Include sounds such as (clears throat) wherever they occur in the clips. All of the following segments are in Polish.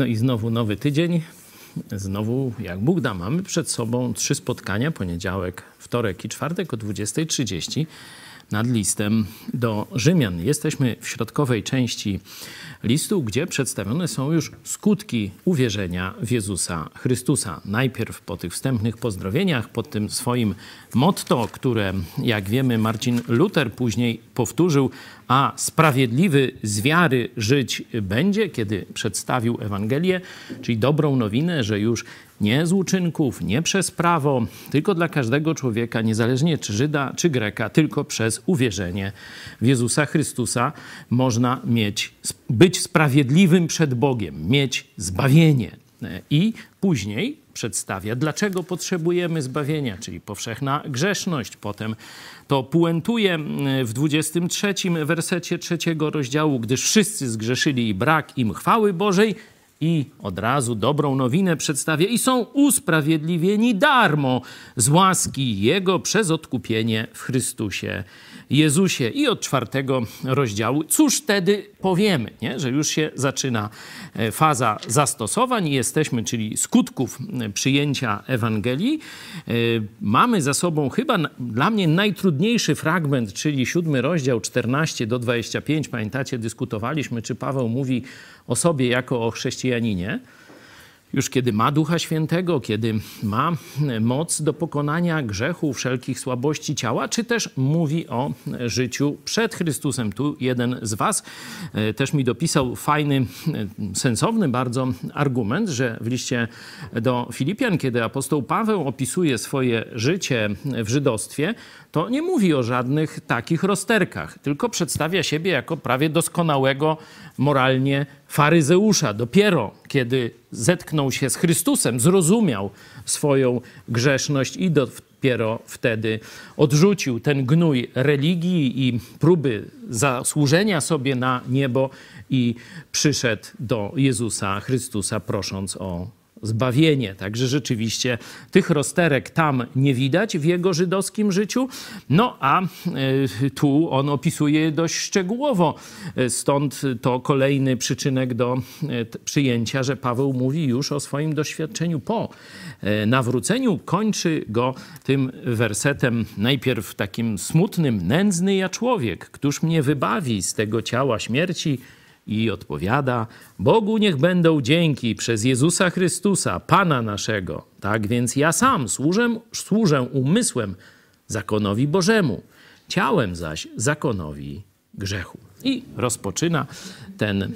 No i znowu nowy tydzień. Znowu, jak Bóg da, mamy przed sobą trzy spotkania: poniedziałek, wtorek i czwartek o 20.30 nad listem do Rzymian. Jesteśmy w środkowej części listu, gdzie przedstawione są już skutki uwierzenia w Jezusa Chrystusa. Najpierw po tych wstępnych pozdrowieniach, pod tym swoim motto, które, jak wiemy, Marcin Luther później powtórzył, a sprawiedliwy z wiary żyć będzie, kiedy przedstawił Ewangelię, czyli dobrą nowinę, że już nie z uczynków, nie przez prawo, tylko dla każdego człowieka, niezależnie czy Żyda, czy Greka, tylko przez uwierzenie w Jezusa Chrystusa można mieć, być sprawiedliwym przed Bogiem, mieć zbawienie. I później przedstawia, dlaczego potrzebujemy zbawienia, czyli powszechna grzeszność. Potem to puentuje w 23 wersecie trzeciego rozdziału, gdyż wszyscy zgrzeszyli i brak im chwały Bożej, i od razu dobrą nowinę przedstawia i są usprawiedliwieni darmo z łaski Jego przez odkupienie w Chrystusie Jezusie. I od czwartego rozdziału, cóż wtedy powiemy, nie? że już się zaczyna e, faza zastosowań i jesteśmy, czyli skutków e, przyjęcia Ewangelii. E, mamy za sobą chyba dla mnie najtrudniejszy fragment, czyli siódmy rozdział 14 do 25. Pamiętacie, dyskutowaliśmy, czy Paweł mówi o sobie jako o chrześcijaninie już kiedy ma Ducha Świętego, kiedy ma moc do pokonania grzechu, wszelkich słabości ciała, czy też mówi o życiu przed Chrystusem. Tu jeden z Was e, też mi dopisał fajny, e, sensowny bardzo argument, że w liście do Filipian, kiedy apostoł Paweł opisuje swoje życie w żydostwie, to nie mówi o żadnych takich rozterkach, tylko przedstawia siebie jako prawie doskonałego moralnie faryzeusza. Dopiero kiedy zetknął się z Chrystusem, zrozumiał swoją grzeszność i dopiero wtedy odrzucił ten gnój religii i próby zasłużenia sobie na niebo i przyszedł do Jezusa Chrystusa, prosząc o zbawienie. Także rzeczywiście tych rozterek tam nie widać w jego żydowskim życiu. No a e, tu on opisuje dość szczegółowo. E, stąd to kolejny przyczynek do e, przyjęcia, że Paweł mówi już o swoim doświadczeniu po nawróceniu. Kończy go tym wersetem najpierw takim smutnym, nędzny ja człowiek, któż mnie wybawi z tego ciała śmierci i odpowiada: Bogu niech będą dzięki przez Jezusa Chrystusa, Pana naszego. Tak więc ja sam służę, służę umysłem zakonowi Bożemu, ciałem zaś zakonowi grzechu. I rozpoczyna ten y,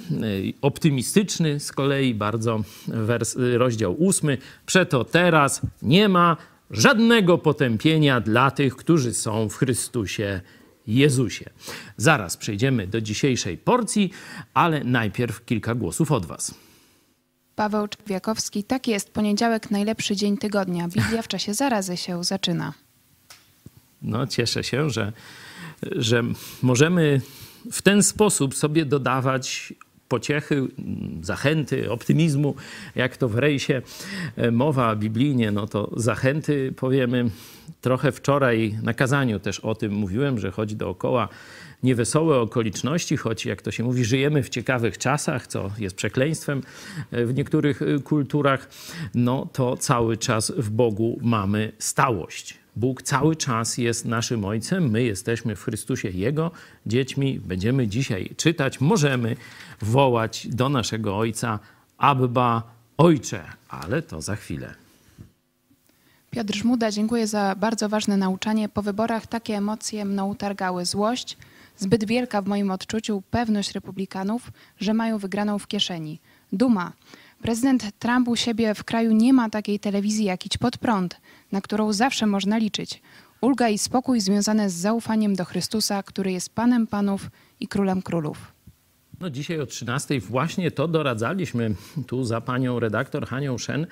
optymistyczny z kolei bardzo wers, rozdział ósmy. Przeto teraz nie ma żadnego potępienia dla tych, którzy są w Chrystusie Jezusie. Zaraz przejdziemy do dzisiejszej porcji, ale najpierw kilka głosów od Was. Paweł Czerwiakowski, tak jest, poniedziałek najlepszy dzień tygodnia. Biblia w czasie zarazy się zaczyna. No, cieszę się, że, że możemy w ten sposób sobie dodawać pociechy, zachęty, optymizmu, jak to w rejsie e, mowa biblijnie, no to zachęty powiemy. Trochę wczoraj na kazaniu też o tym mówiłem, że chodzi dookoła niewesołe okoliczności, choć jak to się mówi, żyjemy w ciekawych czasach, co jest przekleństwem e, w niektórych e, kulturach, no to cały czas w Bogu mamy stałość. Bóg cały czas jest naszym Ojcem, my jesteśmy w Chrystusie Jego dziećmi. Będziemy dzisiaj czytać, możemy wołać do naszego Ojca Abba Ojcze, ale to za chwilę. Piotr Żmuda, dziękuję za bardzo ważne nauczanie. Po wyborach takie emocje mną utargały złość, zbyt wielka w moim odczuciu pewność republikanów, że mają wygraną w kieszeni. Duma. Prezydent Trump u siebie w kraju nie ma takiej telewizji jak Idź Pod Prąd, na którą zawsze można liczyć. Ulga i spokój związane z zaufaniem do Chrystusa, który jest Panem Panów i Królem Królów. No dzisiaj o 13 właśnie to doradzaliśmy. Tu za panią redaktor Hanią Szen,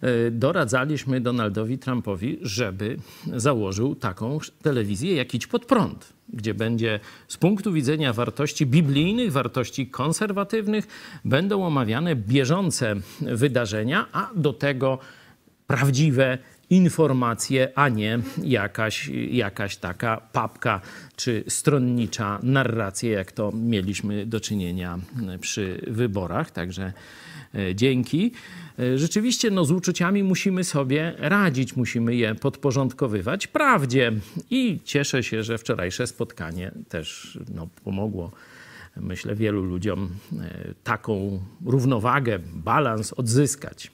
e, doradzaliśmy Donaldowi Trumpowi, żeby założył taką telewizję jak Idź Pod Prąd, gdzie będzie z punktu widzenia wartości biblijnych, wartości konserwatywnych, będą omawiane bieżące wydarzenia, a do tego prawdziwe informacje, a nie jakaś, jakaś taka papka czy stronnicza narracja, jak to mieliśmy do czynienia przy wyborach. Także e, dzięki. E, rzeczywiście no, z uczuciami musimy sobie radzić, musimy je podporządkowywać prawdzie. I cieszę się, że wczorajsze spotkanie też no, pomogło myślę, wielu ludziom e, taką równowagę, balans odzyskać.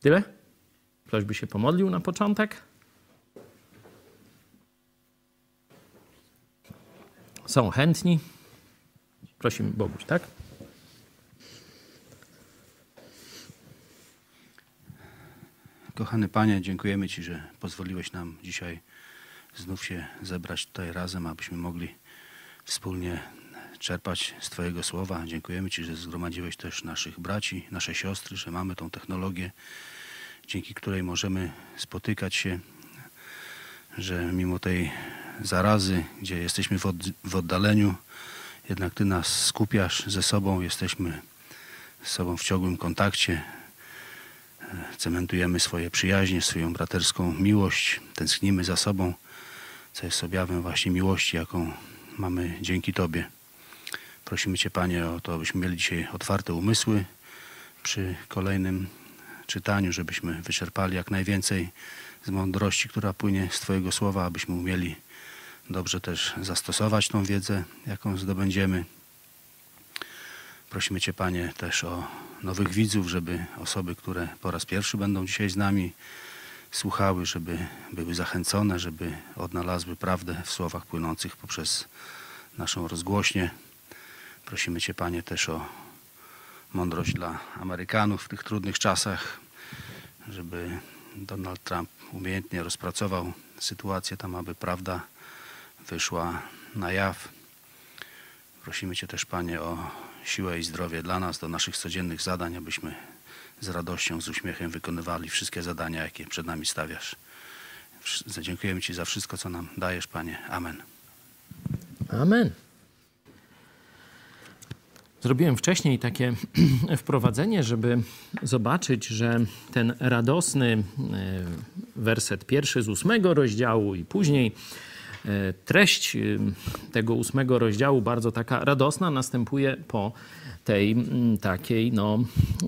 Tyle? Ktoś by się pomodlił na początek? Są chętni? Prosimy Boguś, tak? Kochany Panie, dziękujemy Ci, że pozwoliłeś nam dzisiaj znów się zebrać tutaj razem, abyśmy mogli wspólnie czerpać z Twojego słowa. Dziękujemy Ci, że zgromadziłeś też naszych braci, nasze siostry, że mamy tą technologię, dzięki której możemy spotykać się, że mimo tej zarazy, gdzie jesteśmy w, od, w oddaleniu, jednak Ty nas skupiasz ze sobą, jesteśmy z sobą w ciągłym kontakcie, cementujemy swoje przyjaźnie, swoją braterską miłość, tęsknimy za sobą, co jest objawem właśnie miłości, jaką mamy dzięki Tobie. Prosimy Cię, Panie, o to, abyśmy mieli dzisiaj otwarte umysły przy kolejnym czytaniu, żebyśmy wyczerpali jak najwięcej z mądrości, która płynie z Twojego słowa, abyśmy umieli dobrze też zastosować tą wiedzę, jaką zdobędziemy. Prosimy Cię, Panie, też o nowych widzów, żeby osoby, które po raz pierwszy będą dzisiaj z nami, słuchały, żeby były zachęcone, żeby odnalazły prawdę w słowach płynących poprzez naszą rozgłośnię. Prosimy Cię, Panie, też o mądrość dla Amerykanów w tych trudnych czasach, żeby Donald Trump umiejętnie rozpracował sytuację tam, aby prawda wyszła na jaw. Prosimy Cię też, Panie, o siłę i zdrowie dla nas, do naszych codziennych zadań, abyśmy z radością, z uśmiechem wykonywali wszystkie zadania, jakie przed nami stawiasz. Dziękujemy Ci za wszystko, co nam dajesz, Panie. Amen. Amen. Zrobiłem wcześniej takie (clears throat) wprowadzenie, żeby zobaczyć, że ten radosny e, werset pierwszy z ósmego rozdziału i później e, treść e, tego ósmego rozdziału, bardzo taka radosna, następuje po tej takiej no,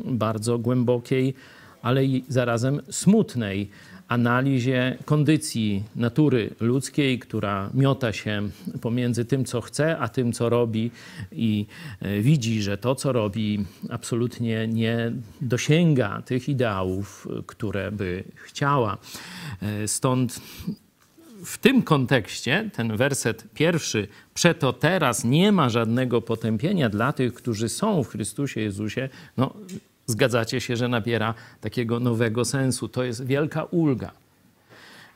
bardzo głębokiej, ale i zarazem smutnej analizie kondycji natury ludzkiej, która miota się pomiędzy tym, co chce, a tym, co robi, i e, widzi, że to, co robi, absolutnie nie dosięga tych ideałów, które by chciała. E, stąd w tym kontekście ten werset pierwszy, przeto teraz nie ma żadnego potępienia dla tych, którzy są w Chrystusie Jezusie, no, zgadzacie się, że nabiera takiego nowego sensu. To jest wielka ulga.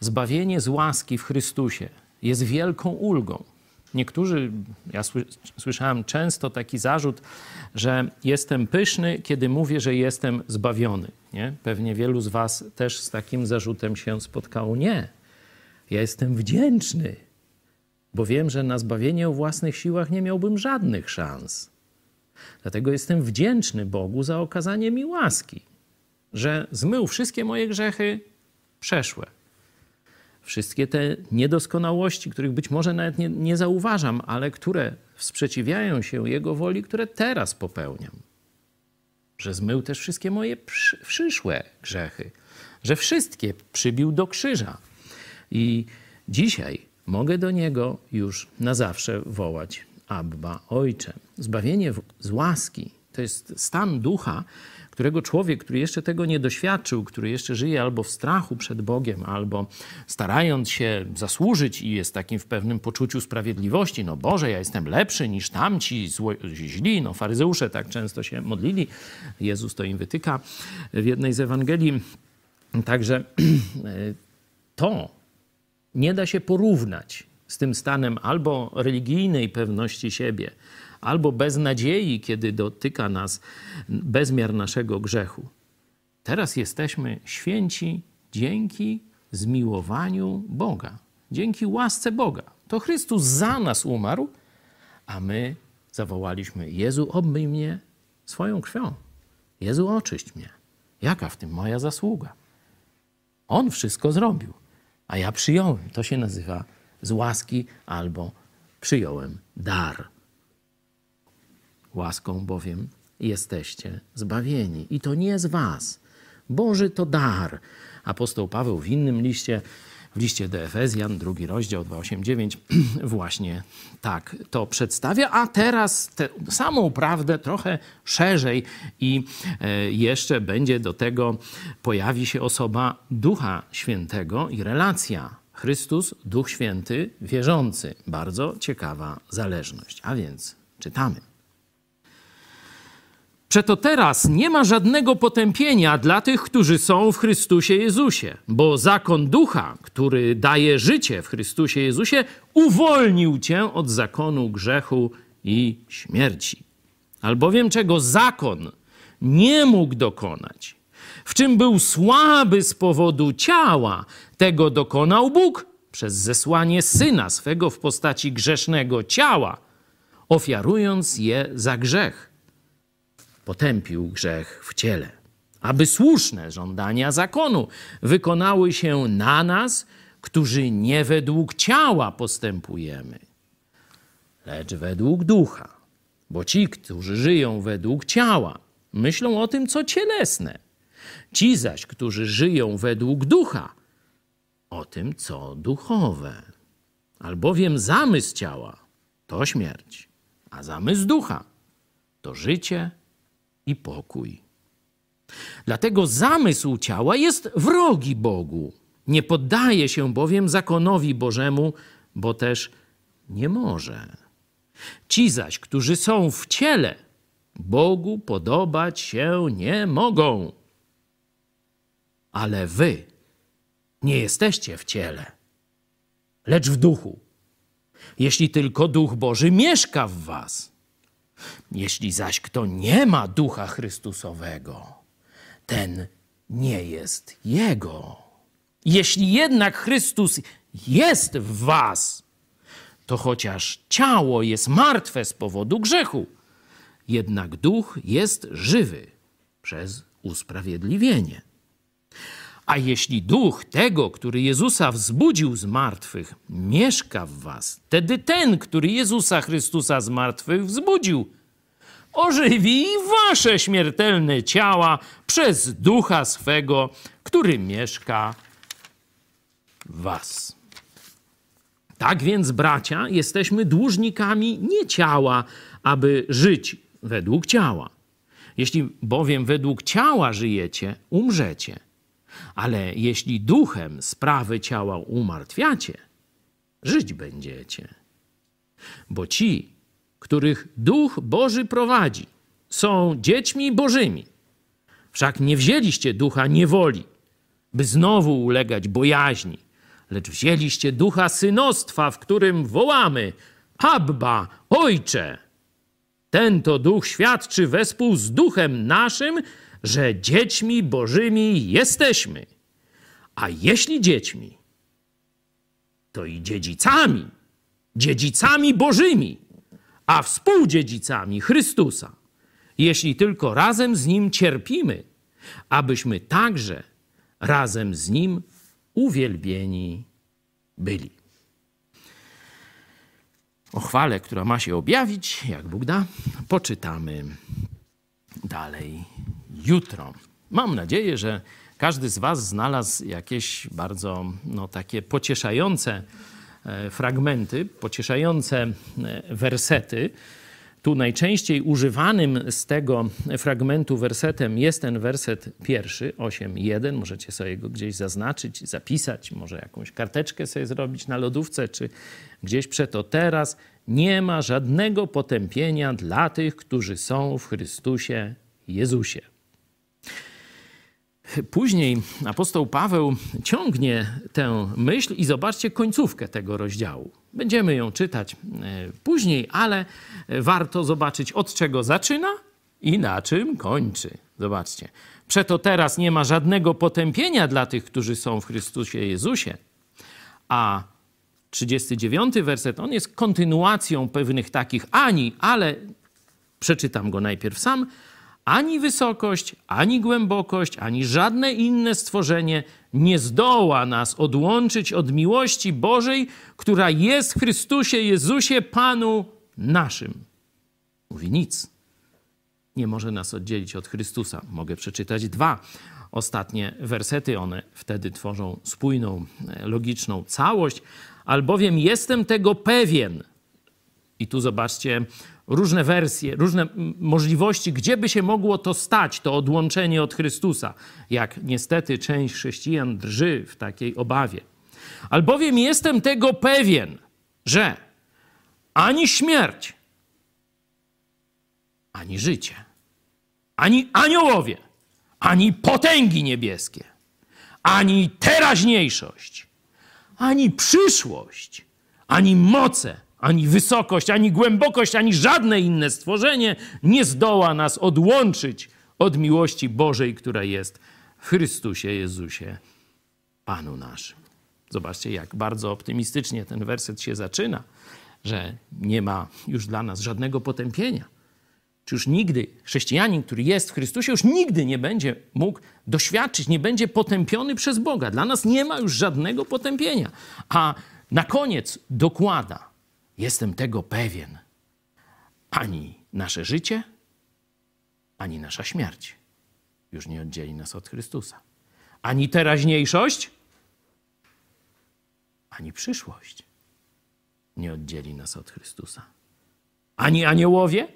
Zbawienie z łaski w Chrystusie jest wielką ulgą. Niektórzy, ja słyszałem często taki zarzut, że jestem pyszny, kiedy mówię, że jestem zbawiony. Nie? Pewnie wielu z Was też z takim zarzutem się spotkało. Nie. Ja jestem wdzięczny, bo wiem, że na zbawienie o własnych siłach nie miałbym żadnych szans. Dlatego jestem wdzięczny Bogu za okazanie mi łaski, że zmył wszystkie moje grzechy przeszłe. Wszystkie te niedoskonałości, których być może nawet nie, nie zauważam, ale które sprzeciwiają się Jego woli, które teraz popełniam. Że zmył też wszystkie moje przyszłe grzechy, że wszystkie przybił do krzyża. I dzisiaj mogę do Niego już na zawsze wołać Abba, Ojcze. Zbawienie z łaski to jest stan ducha, którego człowiek, który jeszcze tego nie doświadczył, który jeszcze żyje albo w strachu przed Bogiem, albo starając się zasłużyć i jest takim w pewnym poczuciu sprawiedliwości, no Boże, ja jestem lepszy niż tamci zło, źli, no faryzeusze tak często się modlili, Jezus to im wytyka w jednej z Ewangelii. Także (clears throat) to nie da się porównać z tym stanem albo religijnej pewności siebie, albo beznadziei, kiedy dotyka nas bezmiar naszego grzechu. Teraz jesteśmy święci dzięki zmiłowaniu Boga, dzięki łasce Boga. To Chrystus za nas umarł, a my zawołaliśmy: Jezu, obmyj mnie swoją krwią. Jezu, oczyść mnie. Jaka w tym moja zasługa? On wszystko zrobił, a ja przyjąłem. To się nazywa z łaski albo przyjąłem dar. Łaską bowiem jesteście zbawieni. I to nie z was. Boży to dar. Apostoł Paweł w innym liście, w liście do Efezjan, drugi rozdział 289, (clears throat) właśnie tak to przedstawia. A teraz tę samą prawdę trochę szerzej i e, jeszcze będzie do tego, pojawi się osoba Ducha Świętego i relacja Chrystus, Duch Święty, wierzący. Bardzo ciekawa zależność. A więc czytamy. Przeto teraz nie ma żadnego potępienia dla tych, którzy są w Chrystusie Jezusie, bo zakon ducha, który daje życie w Chrystusie Jezusie, uwolnił cię od zakonu grzechu i śmierci. Albowiem czego zakon nie mógł dokonać, w czym był słaby z powodu ciała, tego dokonał Bóg przez zesłanie syna swego w postaci grzesznego ciała, ofiarując je za grzech potępił grzech w ciele, aby słuszne żądania zakonu wykonały się na nas, którzy nie według ciała postępujemy, lecz według ducha. Bo ci, którzy żyją według ciała, myślą o tym, co cielesne. Ci zaś, którzy żyją według ducha, o tym, co duchowe. Albowiem zamysł ciała to śmierć, a zamysł ducha to życie i pokój. Dlatego zamysł ciała jest wrogi Bogu. Nie poddaje się bowiem zakonowi Bożemu, bo też nie może. Ci zaś, którzy są w ciele, Bogu podobać się nie mogą. Ale wy nie jesteście w ciele, lecz w duchu. Jeśli tylko duch Boży mieszka w was. Jeśli zaś kto nie ma ducha Chrystusowego, ten nie jest jego. Jeśli jednak Chrystus jest w was, to chociaż ciało jest martwe z powodu grzechu, jednak duch jest żywy przez usprawiedliwienie. A jeśli duch tego, który Jezusa wzbudził z martwych, mieszka w was, wtedy ten, który Jezusa Chrystusa z martwych wzbudził, ożywi wasze śmiertelne ciała przez ducha swego, który mieszka w was. Tak więc, bracia, jesteśmy dłużnikami nie ciała, aby żyć według ciała. Jeśli bowiem według ciała żyjecie, umrzecie. Ale jeśli duchem sprawy ciała umartwiacie, żyć będziecie. Bo ci, których duch Boży prowadzi, są dziećmi Bożymi. Wszak nie wzięliście ducha niewoli, by znowu ulegać bojaźni, lecz wzięliście ducha synostwa, w którym wołamy: Abba, ojcze! Ten to duch świadczy wespół z duchem naszym, że dziećmi Bożymi jesteśmy. A jeśli dziećmi, to i dziedzicami, dziedzicami Bożymi, a współdziedzicami Chrystusa, jeśli tylko razem z Nim cierpimy, abyśmy także razem z Nim uwielbieni byli. O chwale, która ma się objawić, jak Bóg da, poczytamy dalej jutro. Mam nadzieję, że każdy z Was znalazł jakieś bardzo no, takie pocieszające e, fragmenty, pocieszające e, wersety. Tu najczęściej używanym z tego fragmentu wersetem jest ten werset pierwszy, 8.1. Możecie sobie go gdzieś zaznaczyć, zapisać, może jakąś karteczkę sobie zrobić na lodówce, czy gdzieś przeto teraz. Nie ma żadnego potępienia dla tych, którzy są w Chrystusie Jezusie. Później apostoł Paweł ciągnie tę myśl i zobaczcie końcówkę tego rozdziału. Będziemy ją czytać e, później, ale warto zobaczyć od czego zaczyna i na czym kończy. Zobaczcie. Przeto teraz nie ma żadnego potępienia dla tych, którzy są w Chrystusie Jezusie. A 39 werset, on jest kontynuacją pewnych takich ani, ale przeczytam go najpierw sam ani wysokość, ani głębokość, ani żadne inne stworzenie nie zdoła nas odłączyć od miłości Bożej, która jest w Chrystusie Jezusie, Panu naszym. Mówi nic. Nie może nas oddzielić od Chrystusa. Mogę przeczytać dwa ostatnie wersety. One wtedy tworzą spójną, logiczną całość. Albowiem jestem tego pewien. I tu zobaczcie różne wersje, różne możliwości, gdzie by się mogło to stać, to odłączenie od Chrystusa, jak niestety część chrześcijan drży w takiej obawie. Albowiem jestem tego pewien, że ani śmierć, ani życie, ani aniołowie, ani potęgi niebieskie, ani teraźniejszość, ani przyszłość, ani moce, ani wysokość, ani głębokość, ani żadne inne stworzenie nie zdoła nas odłączyć od miłości Bożej, która jest w Chrystusie Jezusie, Panu naszym. Zobaczcie, jak bardzo optymistycznie ten werset się zaczyna, że nie ma już dla nas żadnego potępienia. Czy już nigdy chrześcijanin, który jest w Chrystusie, już nigdy nie będzie mógł doświadczyć, nie będzie potępiony przez Boga. Dla nas nie ma już żadnego potępienia. A na koniec dokłada, Jestem tego pewien. Ani nasze życie, ani nasza śmierć już nie oddzieli nas od Chrystusa. Ani teraźniejszość, ani przyszłość nie oddzieli nas od Chrystusa. Ani aniołowie,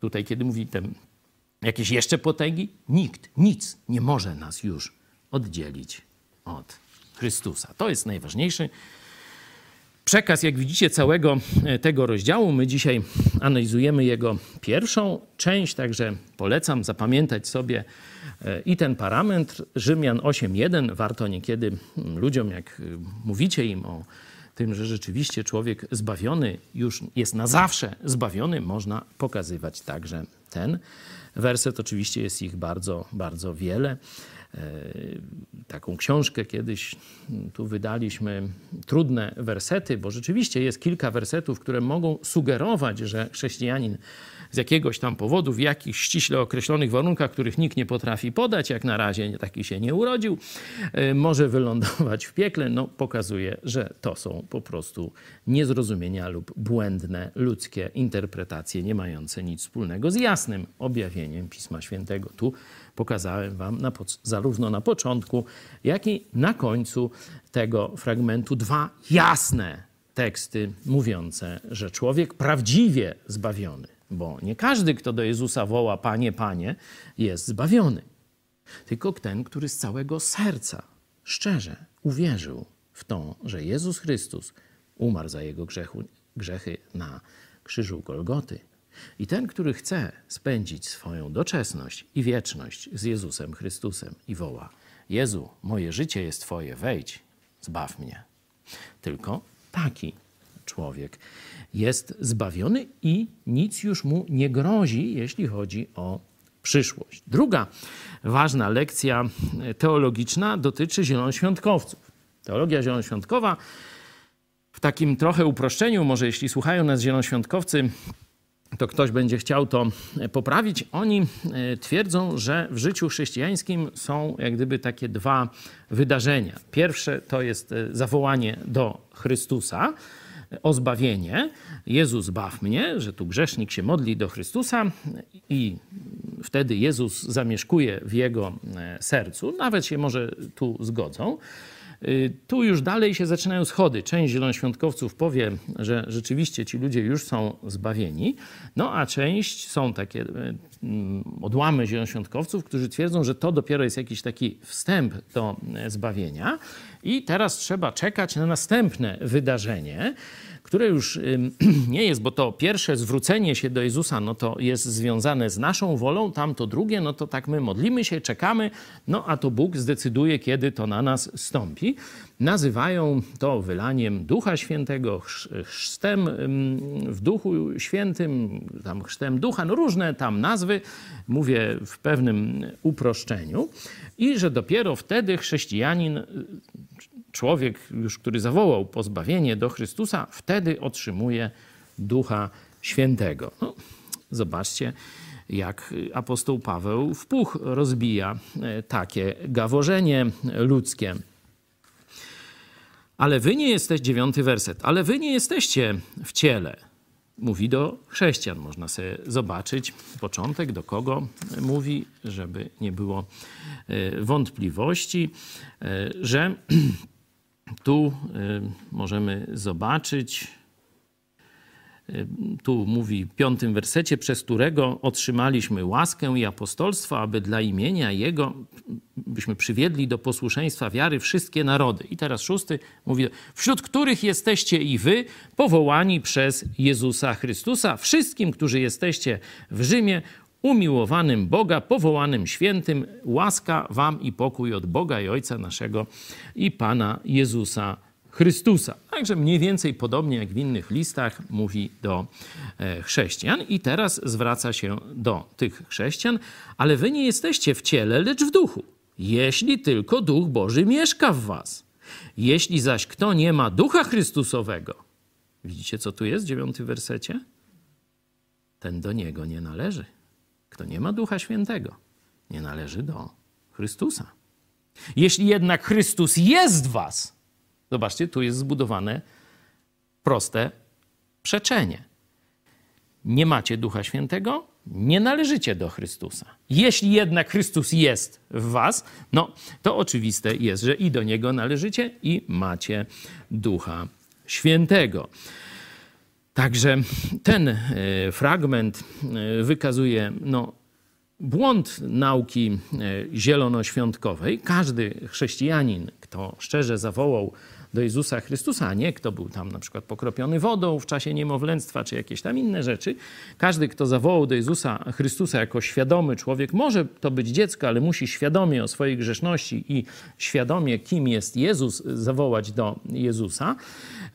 tutaj kiedy mówi ten, jakieś jeszcze potęgi, nikt, nic nie może nas już oddzielić od Chrystusa. To jest najważniejszy przekaz, jak widzicie, całego e, tego rozdziału. My dzisiaj analizujemy jego pierwszą część, także polecam zapamiętać sobie e, i ten parametr Rzymian 8.1. Warto niekiedy mm, ludziom, jak e, mówicie im o tym, że rzeczywiście człowiek zbawiony już jest na zawsze zbawiony, można pokazywać także ten werset. Oczywiście jest ich bardzo, bardzo wiele. E, taką książkę kiedyś tu wydaliśmy, trudne wersety, bo rzeczywiście jest kilka wersetów, które mogą sugerować, że chrześcijanin z jakiegoś tam powodu, w jakichś ściśle określonych warunkach, których nikt nie potrafi podać, jak na razie taki się nie urodził, e, może wylądować w piekle, no pokazuje, że to są po prostu niezrozumienia lub błędne ludzkie interpretacje, nie mające nic wspólnego z jasnym objawieniem Pisma Świętego. Tu pokazałem wam na, zarówno na początku, jak i na końcu tego fragmentu. Dwa jasne teksty mówiące, że człowiek prawdziwie zbawiony, bo nie każdy, kto do Jezusa woła Panie, Panie, jest zbawiony, tylko ten, który z całego serca, szczerze uwierzył w to, że Jezus Chrystus umarł za jego grzechu, grzechy na krzyżu Golgoty i ten, który chce spędzić swoją doczesność i wieczność z Jezusem Chrystusem i woła: Jezu, moje życie jest Twoje, wejdź, zbaw mnie. Tylko taki człowiek jest zbawiony i nic już mu nie grozi, jeśli chodzi o przyszłość. Druga ważna lekcja teologiczna dotyczy zielonoświątkowców. Teologia zielonoświątkowa w takim trochę uproszczeniu, może jeśli słuchają nas zielonoświątkowcy, to ktoś będzie chciał to poprawić. Oni e, twierdzą, że w życiu chrześcijańskim są jak gdyby takie dwa wydarzenia. Pierwsze to jest e, zawołanie do Chrystusa o zbawienie. Jezus baw mnie, że tu grzesznik się modli do Chrystusa i wtedy Jezus zamieszkuje w jego e, sercu. Nawet się może tu zgodzą. Y, tu już dalej się zaczynają schody. Część zielonoświątkowców powie, że rzeczywiście ci ludzie już są zbawieni, no a część są takie y, mm, odłamy zielonoświątkowców, którzy twierdzą, że to dopiero jest jakiś taki wstęp do e, zbawienia. I teraz trzeba czekać na następne wydarzenie, które już (clears throat) nie jest, bo to pierwsze zwrócenie się do Jezusa, no to jest związane z naszą wolą, tamto drugie, no to tak my modlimy się, czekamy, no a to Bóg zdecyduje, kiedy to na nas stąpi. Nazywają to wylaniem Ducha Świętego, chrztem w Duchu Świętym, tam chrztem Ducha, no różne tam nazwy, mówię w pewnym uproszczeniu. I że dopiero wtedy chrześcijanin człowiek już, który zawołał pozbawienie do Chrystusa, wtedy otrzymuje Ducha Świętego. No, zobaczcie, jak apostoł Paweł w puch rozbija e, takie gaworzenie ludzkie. Ale wy nie jesteście, dziewiąty werset, ale wy nie jesteście w ciele. Mówi do chrześcijan. Można sobie zobaczyć początek, do kogo mówi, żeby nie było e, wątpliwości, e, że (clears throat) tu e, możemy zobaczyć, tu mówi w piątym wersecie, przez którego otrzymaliśmy łaskę i apostolstwo, aby dla imienia Jego byśmy przywiedli do posłuszeństwa wiary wszystkie narody. I teraz szósty mówi, wśród których jesteście i wy, powołani przez Jezusa Chrystusa, wszystkim, którzy jesteście w Rzymie, umiłowanym Boga, powołanym świętym, łaska wam i pokój od Boga i Ojca naszego i Pana Jezusa Chrystusa. Także mniej więcej podobnie jak w innych listach mówi do e, chrześcijan i teraz zwraca się do tych chrześcijan, ale wy nie jesteście w ciele, lecz w duchu, jeśli tylko Duch Boży mieszka w was. Jeśli zaś kto nie ma Ducha Chrystusowego, widzicie co tu jest w dziewiątym wersecie? Ten do niego nie należy. Kto nie ma Ducha Świętego, nie należy do Chrystusa. Jeśli jednak Chrystus jest w was, Zobaczcie, tu jest zbudowane proste przeczenie. Nie macie Ducha Świętego, nie należycie do Chrystusa. Jeśli jednak Chrystus jest w was, no to oczywiste jest, że i do Niego należycie i macie Ducha Świętego. Także ten e, fragment e, wykazuje no, błąd nauki e, zielonoświątkowej. Każdy chrześcijanin, kto szczerze zawołał do Jezusa Chrystusa, a nie kto był tam na przykład pokropiony wodą w czasie niemowlęctwa, czy jakieś tam inne rzeczy. Każdy, kto zawołał do Jezusa Chrystusa jako świadomy człowiek, może to być dziecko, ale musi świadomie o swojej grzeszności i świadomie, kim jest Jezus, zawołać do Jezusa,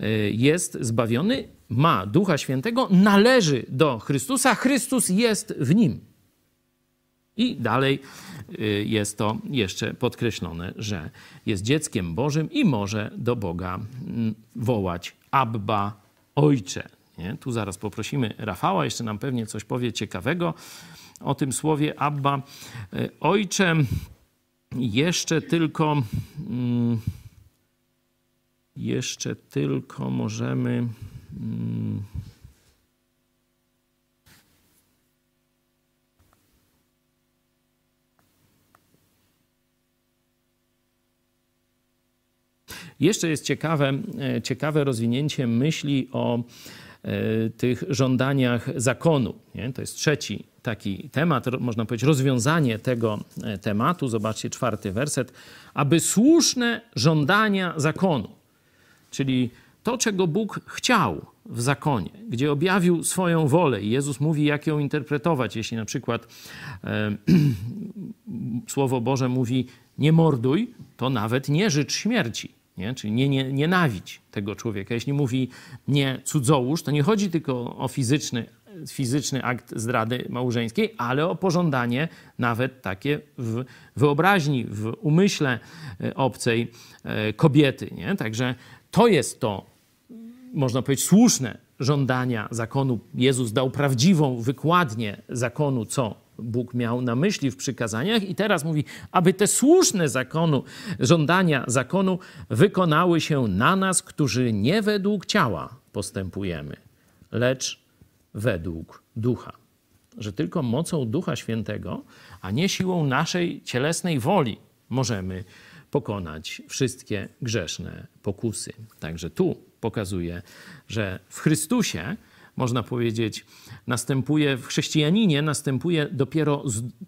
y, jest zbawiony, ma Ducha Świętego, należy do Chrystusa, Chrystus jest w nim. I dalej y, jest to jeszcze podkreślone, że jest dzieckiem Bożym i może do Boga mm, wołać Abba Ojcze. Nie? Tu zaraz poprosimy Rafała, jeszcze nam pewnie coś powie ciekawego o tym słowie Abba y, Ojcze. Jeszcze tylko, mm, jeszcze tylko możemy. Jeszcze jest ciekawe, e, ciekawe rozwinięcie myśli o e, tych żądaniach zakonu. Nie? To jest trzeci taki temat, można powiedzieć, rozwiązanie tego e, tematu. Zobaczcie czwarty werset. Aby słuszne żądania zakonu, czyli to, czego Bóg chciał w zakonie, gdzie objawił swoją wolę i Jezus mówi, jak ją interpretować. Jeśli na przykład e, (clears throat) Słowo Boże mówi nie morduj, to nawet nie życz śmierci. Nie? Czyli nie, nie, nienawidź tego człowieka. Jeśli mówi nie cudzołóż, to nie chodzi tylko o fizyczny, fizyczny akt zdrady małżeńskiej, ale o pożądanie nawet takie w wyobraźni, w umyśle e, obcej e, kobiety. Nie? Także to jest to, można powiedzieć, słuszne żądania zakonu. Jezus dał prawdziwą wykładnię zakonu, co Bóg miał na myśli w przykazaniach i teraz mówi, aby te słuszne zakonu, żądania zakonu wykonały się na nas, którzy nie według ciała postępujemy, lecz według ducha. Że tylko mocą Ducha Świętego, a nie siłą naszej cielesnej woli możemy pokonać wszystkie grzeszne pokusy. Także tu pokazuje, że w Chrystusie można powiedzieć, następuje w chrześcijaninie, następuje dopiero,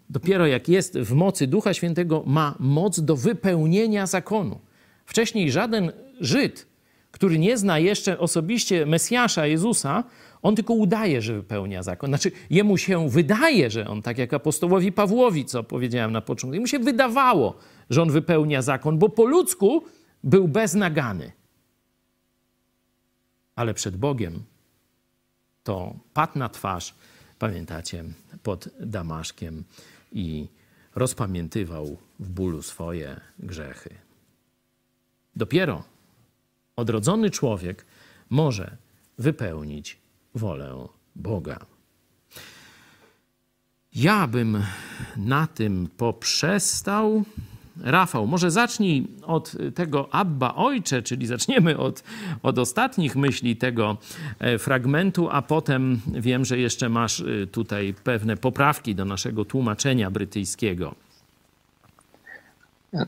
dopiero jak jest w mocy Ducha Świętego, ma moc do wypełnienia zakonu. Wcześniej żaden Żyd, który nie zna jeszcze osobiście Mesjasza Jezusa, on tylko udaje, że wypełnia zakon. Znaczy, jemu się wydaje, że on, tak jak apostołowi Pawłowi, co powiedziałem na początku, jemu się wydawało, że on wypełnia zakon, bo po ludzku był beznagany. Ale przed Bogiem to padł na twarz, pamiętacie, pod Damaszkiem i rozpamiętywał w bólu swoje grzechy. Dopiero odrodzony człowiek może wypełnić wolę Boga. Ja bym na tym poprzestał. Rafał, może zacznij od tego Abba Ojcze, czyli zaczniemy od, od ostatnich myśli tego e, fragmentu, a potem wiem, że jeszcze masz e, tutaj pewne poprawki do naszego tłumaczenia brytyjskiego.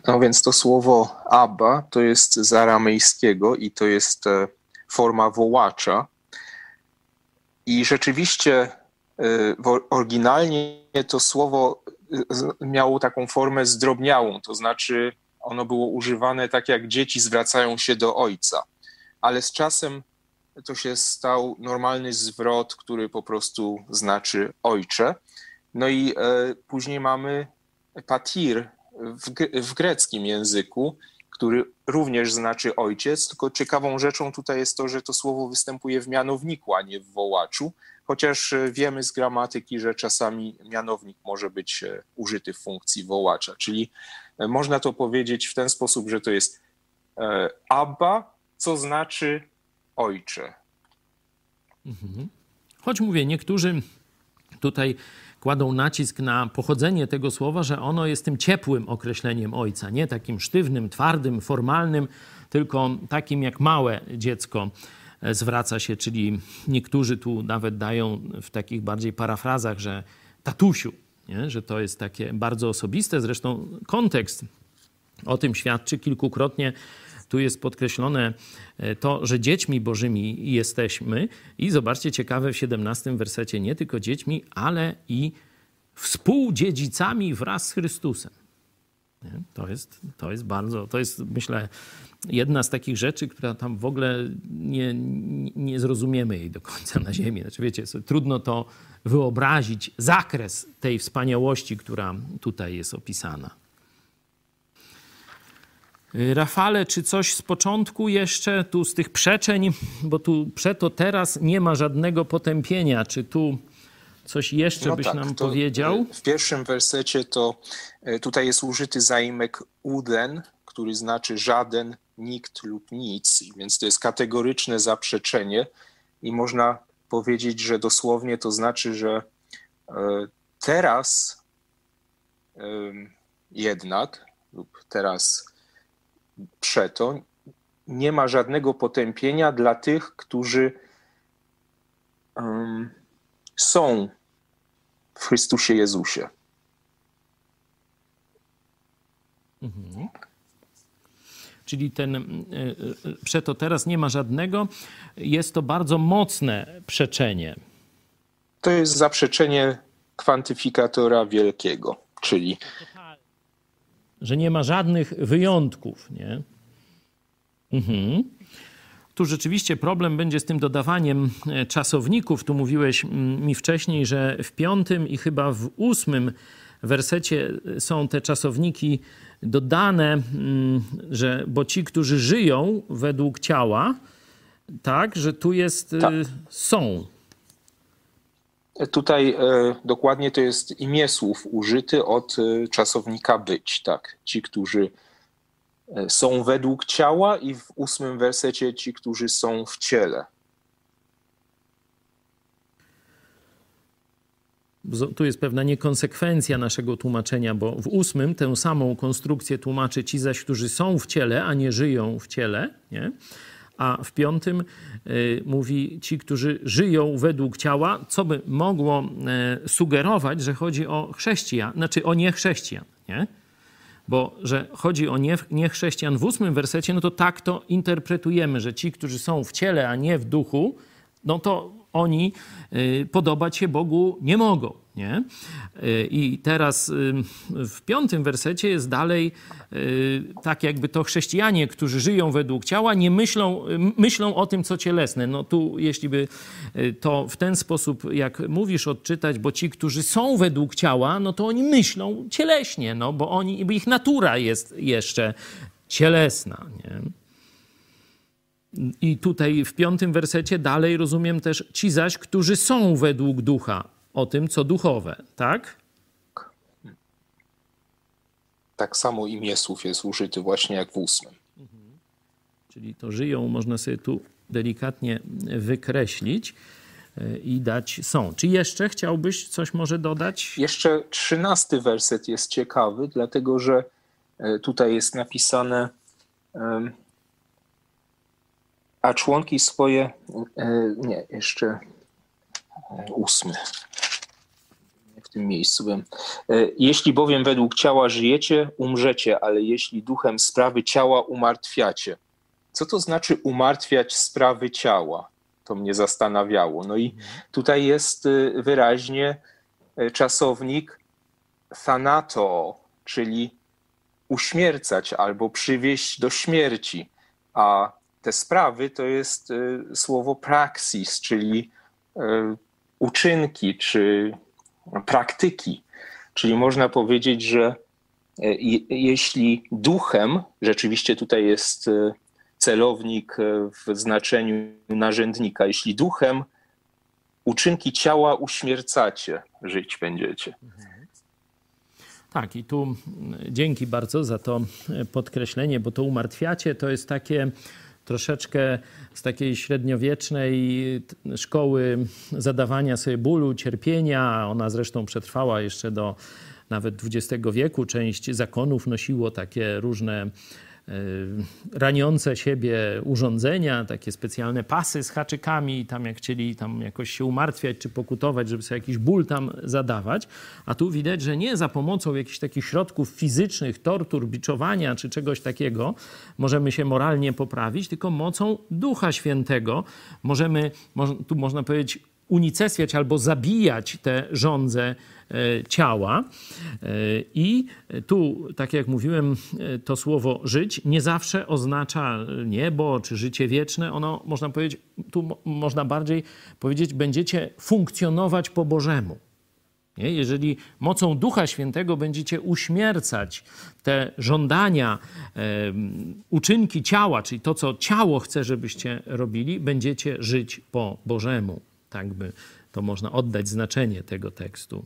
No więc to słowo Abba to jest z aramejskiego i to jest e, forma wołacza. I rzeczywiście oryginalnie to słowo miało taką formę zdrobniałą, to znaczy ono było używane tak, jak dzieci zwracają się do ojca, ale z czasem to się stał normalny zwrot, który po prostu znaczy ojcze. No i e, później mamy patir w, w greckim języku, który również znaczy ojciec, tylko ciekawą rzeczą tutaj jest to, że to słowo występuje w mianowniku, a nie w wołaczu, chociaż e, wiemy z gramatyki, że czasami mianownik może być e, użyty w funkcji wołacza, czyli e, można to powiedzieć w ten sposób, że to jest Abba, co znaczy ojcze. Mhm. Choć mówię, niektórzy tutaj kładą nacisk na pochodzenie tego słowa, że ono jest tym ciepłym określeniem ojca, nie takim sztywnym, twardym, formalnym, tylko takim jak małe dziecko zwraca się, czyli niektórzy tu nawet dają w takich bardziej parafrazach, że tatusiu, nie? że to jest takie bardzo osobiste. Zresztą kontekst o tym świadczy kilkukrotnie. Tu jest podkreślone e, to, że dziećmi bożymi jesteśmy. I zobaczcie, ciekawe w 17 wersecie, nie tylko dziećmi, ale i współdziedzicami wraz z Chrystusem. Nie? To, jest, to jest bardzo, to jest myślę jedna z takich rzeczy, która tam w ogóle nie, nie zrozumiemy jej do końca na ziemi. Znaczy wiecie, trudno to wyobrazić, zakres tej wspaniałości, która tutaj jest opisana. Rafale, czy coś z początku jeszcze tu z tych przeczeń, bo tu przeto teraz nie ma żadnego potępienia. Czy tu coś jeszcze no byś tak, nam powiedział? W pierwszym wersecie to e, tutaj jest użyty zaimek uden, który znaczy żaden, nikt lub nic, więc to jest kategoryczne zaprzeczenie i można powiedzieć, że dosłownie to znaczy, że e, teraz jednak lub teraz przeto nie ma żadnego potępienia dla tych, którzy są w Chrystusie Jezusie. Mhm czyli ten e, e, przeto teraz nie ma żadnego, jest to bardzo mocne przeczenie. To jest zaprzeczenie kwantyfikatora wielkiego, czyli. Że nie ma żadnych wyjątków, nie? Mhm. Tu rzeczywiście problem będzie z tym dodawaniem e, czasowników. Tu mówiłeś mi wcześniej, że w piątym i chyba w ósmym wersecie są te czasowniki dodane, mm, że bo ci, którzy żyją według ciała, tak, że tu jest y, tak. są. Tutaj e, dokładnie to jest imię słów użyty od e, czasownika być, tak. Ci, którzy e, są według ciała i w ósmym wersecie ci, którzy są w ciele. Tu jest pewna niekonsekwencja naszego tłumaczenia, bo w ósmym tę samą konstrukcję tłumaczy ci zaś, którzy są w ciele, a nie żyją w ciele, nie? a w piątym y, mówi ci, którzy żyją według ciała, co by mogło y, sugerować, że chodzi o chrześcijan, znaczy o niechrześcijan, nie? Bo że chodzi o nie, niechrześcijan w ósmym wersecie, no to tak to interpretujemy, że ci, którzy są w ciele, a nie w duchu, no to oni y, podobać się Bogu nie mogą. Nie? Y, I teraz y, w piątym wersecie jest dalej tak, jakby to chrześcijanie, którzy żyją według ciała, nie myślą, myślą o tym, co cielesne. No tu, jeśli by to w ten sposób, jak mówisz, odczytać, bo ci, którzy są według ciała, no to oni myślą cieleśnie, no bo oni, ich natura jest jeszcze cielesna. Nie? I tutaj w piątym wersecie dalej rozumiem też ci zaś, którzy są według ducha, o tym, co duchowe, tak? Tak samo imię słów jest użyty właśnie jak w ósmym. Mhm. Czyli to żyją, można sobie tu delikatnie wykreślić e, i dać są. Czy jeszcze chciałbyś coś może dodać? Jeszcze trzynasty werset jest ciekawy, dlatego że tutaj jest napisane, a członki swoje, nie, jeszcze ósmy w tym miejscu byłem. Jeśli bowiem według ciała żyjecie, umrzecie, ale jeśli duchem sprawy ciała umartwiacie. Co to znaczy umartwiać sprawy ciała? To mnie zastanawiało. No i tutaj jest wyraźnie czasownik thanato, czyli uśmiercać albo przywieść do śmierci. A te sprawy to jest y, słowo praxis, czyli uczynki czy praktyki. Czyli można powiedzieć, że jeśli duchem, rzeczywiście tutaj jest celownik w znaczeniu narzędnika. Jeśli duchem uczynki ciała uśmiercacie, żyć będziecie. Tak, i tu dzięki bardzo za to podkreślenie, bo to umartwiacie to jest takie troszeczkę z takiej średniowiecznej szkoły zadawania sobie bólu, cierpienia. Ona zresztą przetrwała jeszcze do nawet XX wieku. Część zakonów nosiło takie różne raniące siebie urządzenia, takie specjalne pasy z haczykami i tam jak chcieli tam jakoś się umartwiać czy pokutować, żeby sobie jakiś ból tam zadawać. A tu widać, że nie za pomocą jakichś takich środków fizycznych, tortur, biczowania czy czegoś takiego możemy się moralnie poprawić, tylko mocą Ducha Świętego możemy, tu można powiedzieć, unicestwiać albo zabijać te żądze E, ciała. E, I tu, tak jak mówiłem, e, to słowo żyć nie zawsze oznacza niebo czy życie wieczne. Ono, można powiedzieć, tu można bardziej powiedzieć, będziecie funkcjonować po Bożemu. Nie? Jeżeli mocą Ducha Świętego będziecie uśmiercać te żądania, e, uczynki ciała, czyli to, co ciało chce, żebyście robili, będziecie żyć po Bożemu. Tak by to można oddać znaczenie tego tekstu.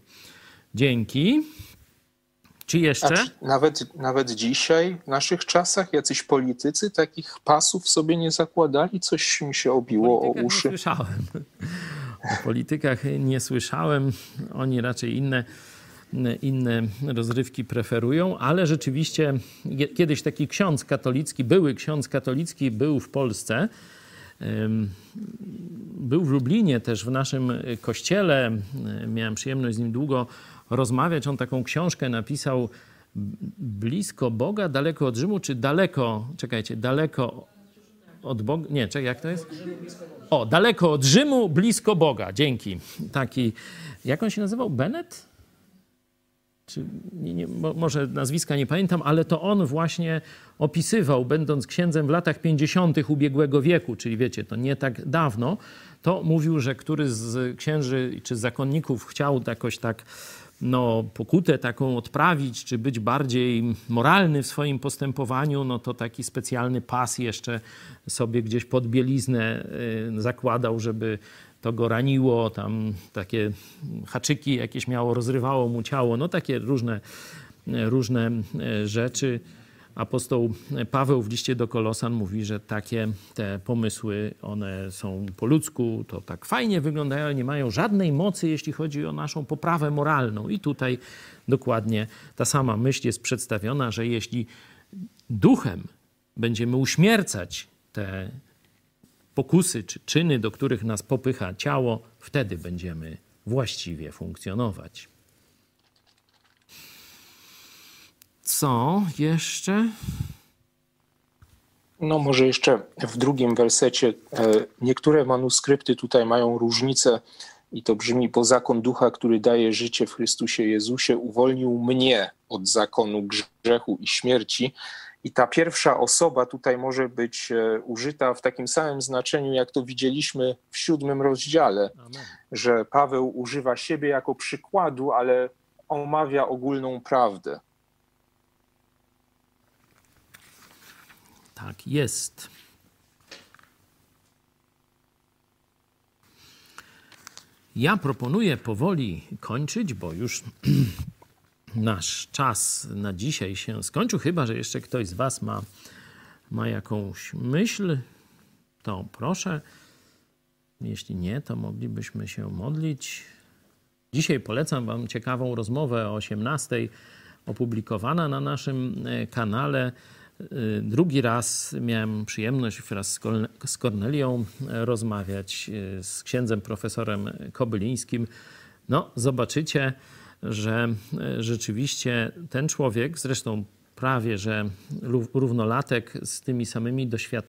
Dzięki. Czy jeszcze? nawet, nawet dzisiaj, w naszych czasach, jacyś politycy takich pasów sobie nie zakładali? Coś mi się obiło o, o uszy. Nie słyszałem. O politykach nie słyszałem. Oni raczej inne, inne rozrywki preferują, ale rzeczywiście kiedyś taki ksiądz katolicki, były ksiądz katolicki, był w Polsce. Był w Lublinie też w naszym kościele. Miałem przyjemność z nim długo rozmawiać. On taką książkę napisał blisko Boga, daleko od Rzymu, czy daleko, czekajcie, daleko od Boga, nie, czekaj, jak to jest? O, daleko od Rzymu, blisko Boga, dzięki. Taki, jak on się nazywał? Bennett? Czy, nie, nie, może nazwiska nie pamiętam, ale to on właśnie opisywał, będąc księdzem w latach 50. ubiegłego wieku, czyli wiecie, to nie tak dawno, to mówił, że któryś z księży czy zakonników chciał jakoś tak no, pokutę taką odprawić, czy być bardziej moralny w swoim postępowaniu, no to taki specjalny pas jeszcze sobie gdzieś pod bieliznę y, zakładał, żeby to go raniło, tam takie haczyki jakieś miało, rozrywało mu ciało, no takie różne, różne y, rzeczy apostoł Paweł w liście do Kolosan mówi, że takie te pomysły, one są po ludzku, to tak fajnie wyglądają, ale nie mają żadnej mocy, jeśli chodzi o naszą poprawę moralną. I tutaj dokładnie ta sama myśl jest przedstawiona, że jeśli duchem będziemy uśmiercać te pokusy czy czyny, do których nas popycha ciało, wtedy będziemy właściwie funkcjonować. Co jeszcze? No, może jeszcze w drugim wersecie. E, niektóre manuskrypty tutaj mają różnicę i to brzmi: Bo zakon ducha, który daje życie w Chrystusie Jezusie, uwolnił mnie od zakonu grzechu i śmierci. I ta pierwsza osoba tutaj może być e, użyta w takim samym znaczeniu, jak to widzieliśmy w siódmym rozdziale, Amen. że Paweł używa siebie jako przykładu, ale omawia ogólną prawdę. Tak jest. Ja proponuję powoli kończyć, bo już (clears throat) nasz czas na dzisiaj się skończył. Chyba, że jeszcze ktoś z Was ma, ma jakąś myśl, to proszę. Jeśli nie, to moglibyśmy się modlić. Dzisiaj polecam Wam ciekawą rozmowę o 18 opublikowana na naszym e, kanale. Y, drugi raz miałem przyjemność wraz z Kornelią e, rozmawiać e, z księdzem profesorem Kobylińskim. No, zobaczycie, że e, rzeczywiście ten człowiek, zresztą prawie że równolatek z tymi samymi